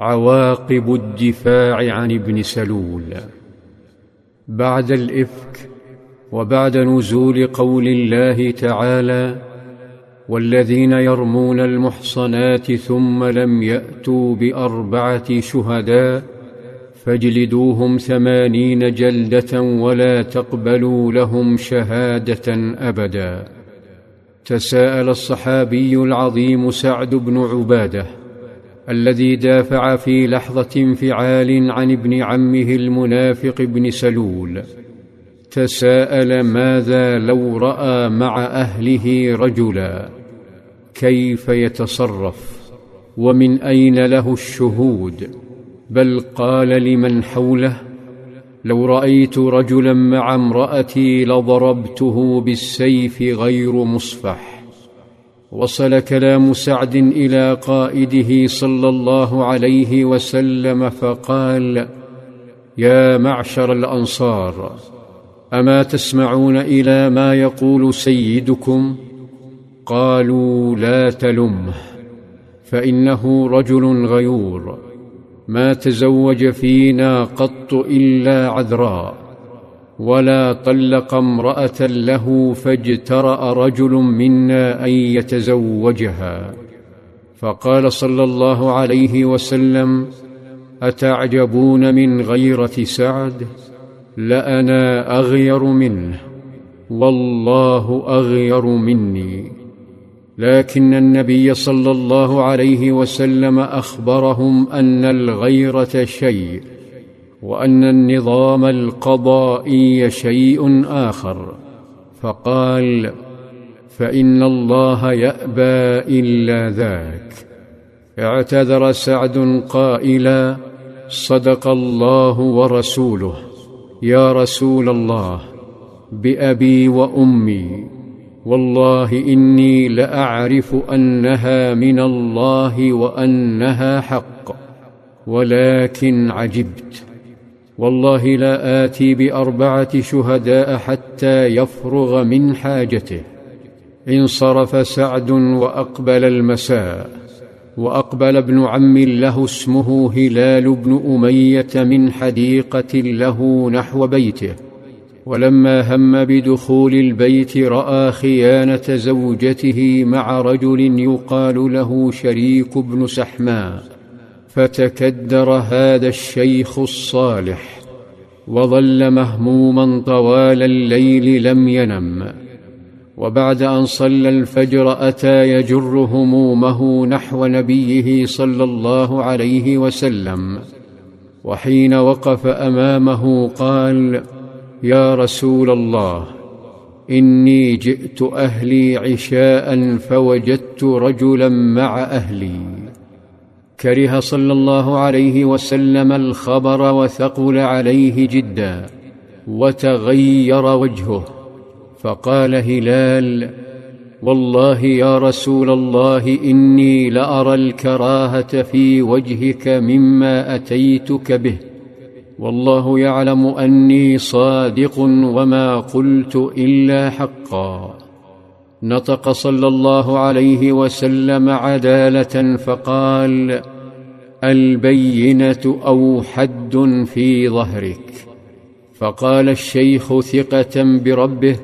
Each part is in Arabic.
عواقب الدفاع عن ابن سلول. بعد الإفك وبعد نزول قول الله تعالى والذين يرمون المحصنات ثم لم يأتوا بأربعة شهداء فاجلدوهم ثمانين جلدة ولا تقبلوا لهم شهادة أبدا. تساءل الصحابي العظيم سعد بن عبادة الذي دافع في لحظة انفعال عن ابن عمه المنافق ابن سلول. تساءل ماذا لو رأى مع أهله رجلا؟ كيف يتصرف؟ ومن أين له الشهود؟ بل قال لمن حوله لو رأيت رجلا مع امرأتي لضربته بالسيف غير مصفح. وصل كلام سعد إلى قائده صلى الله عليه وسلم فقال يا معشر الأنصار أما تسمعون إلى ما يقول سيدكم؟ قالوا لا تلمه فإنه رجل غيور ما تزوج فينا قط إلا عذراء. ولا طلق امرأة له فاجترأ رجل منا أن يتزوجها. فقال صلى الله عليه وسلم أتعجبون من غيرة سعد؟ لأنا أغير منه والله أغير مني. لكن النبي صلى الله عليه وسلم أخبرهم أن الغيرة شيء وأن النظام القضائي شيء آخر. فقال فإن الله يأبى إلا ذاك. اعتذر سعد قائلا صدق الله ورسوله. يا رسول الله بأبي وأمي والله إني لأعرف أنها من الله وأنها حق ولكن عجبت. والله لا آتي بأربعة شهداء حتى يفرغ من حاجته. انصرف سعد وأقبل المساء وأقبل ابن عم له اسمه هلال بن أمية من حديقة له نحو بيته. ولما هم بدخول البيت رأى خيانة زوجته مع رجل يقال له شريك بن سحماء. فتكدر هذا الشيخ الصالح وظل مهموما طوال الليل لم ينم. وبعد أن صلى الفجر أتى يجر همومه نحو نبيه صلى الله عليه وسلم. وحين وقف أمامه قال يا رسول الله إني جئت أهلي عشاء فوجدت رجلا مع أهلي. كره صلى الله عليه وسلم الخبر وثقل عليه جدا وتغير وجهه. فقال هلال والله يا رسول الله إني لأرى الكراهة في وجهك مما أتيتك به. والله يعلم أني صادق وما قلت إلا حقا. نطق صلى الله عليه وسلم عدالة فقال البينة أو حد في ظهرك. فقال الشيخ ثقة بربه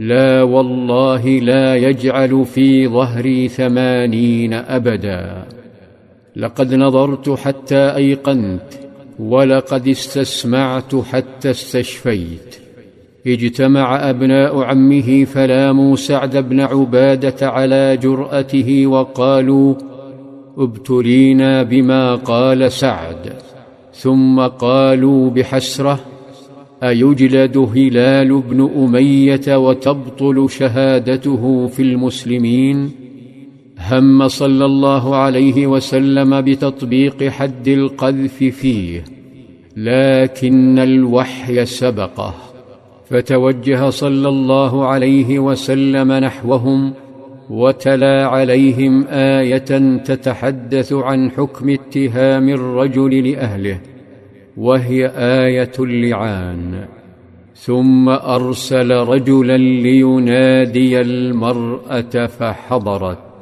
لا والله لا يجعل في ظهري ثمانين أبدا. لقد نظرت حتى أيقنت ولقد استسمعت حتى استشفيت. اجتمع أبناء عمه فلاموا سعد بن عبادة على جرأته وقالوا ابتلينا بما قال سعد. ثم قالوا بحسرة أيجلد هلال بن أمية وتبطل شهادته في المسلمين؟ هم صلى الله عليه وسلم بتطبيق حد القذف فيه لكن الوحي سبقه. فتوجه صلى الله عليه وسلم نحوهم وتلا عليهم آية تتحدث عن حكم اتهام الرجل لأهله وهي آية اللعان. ثم أرسل رجلا لينادي المرأة فحضرت.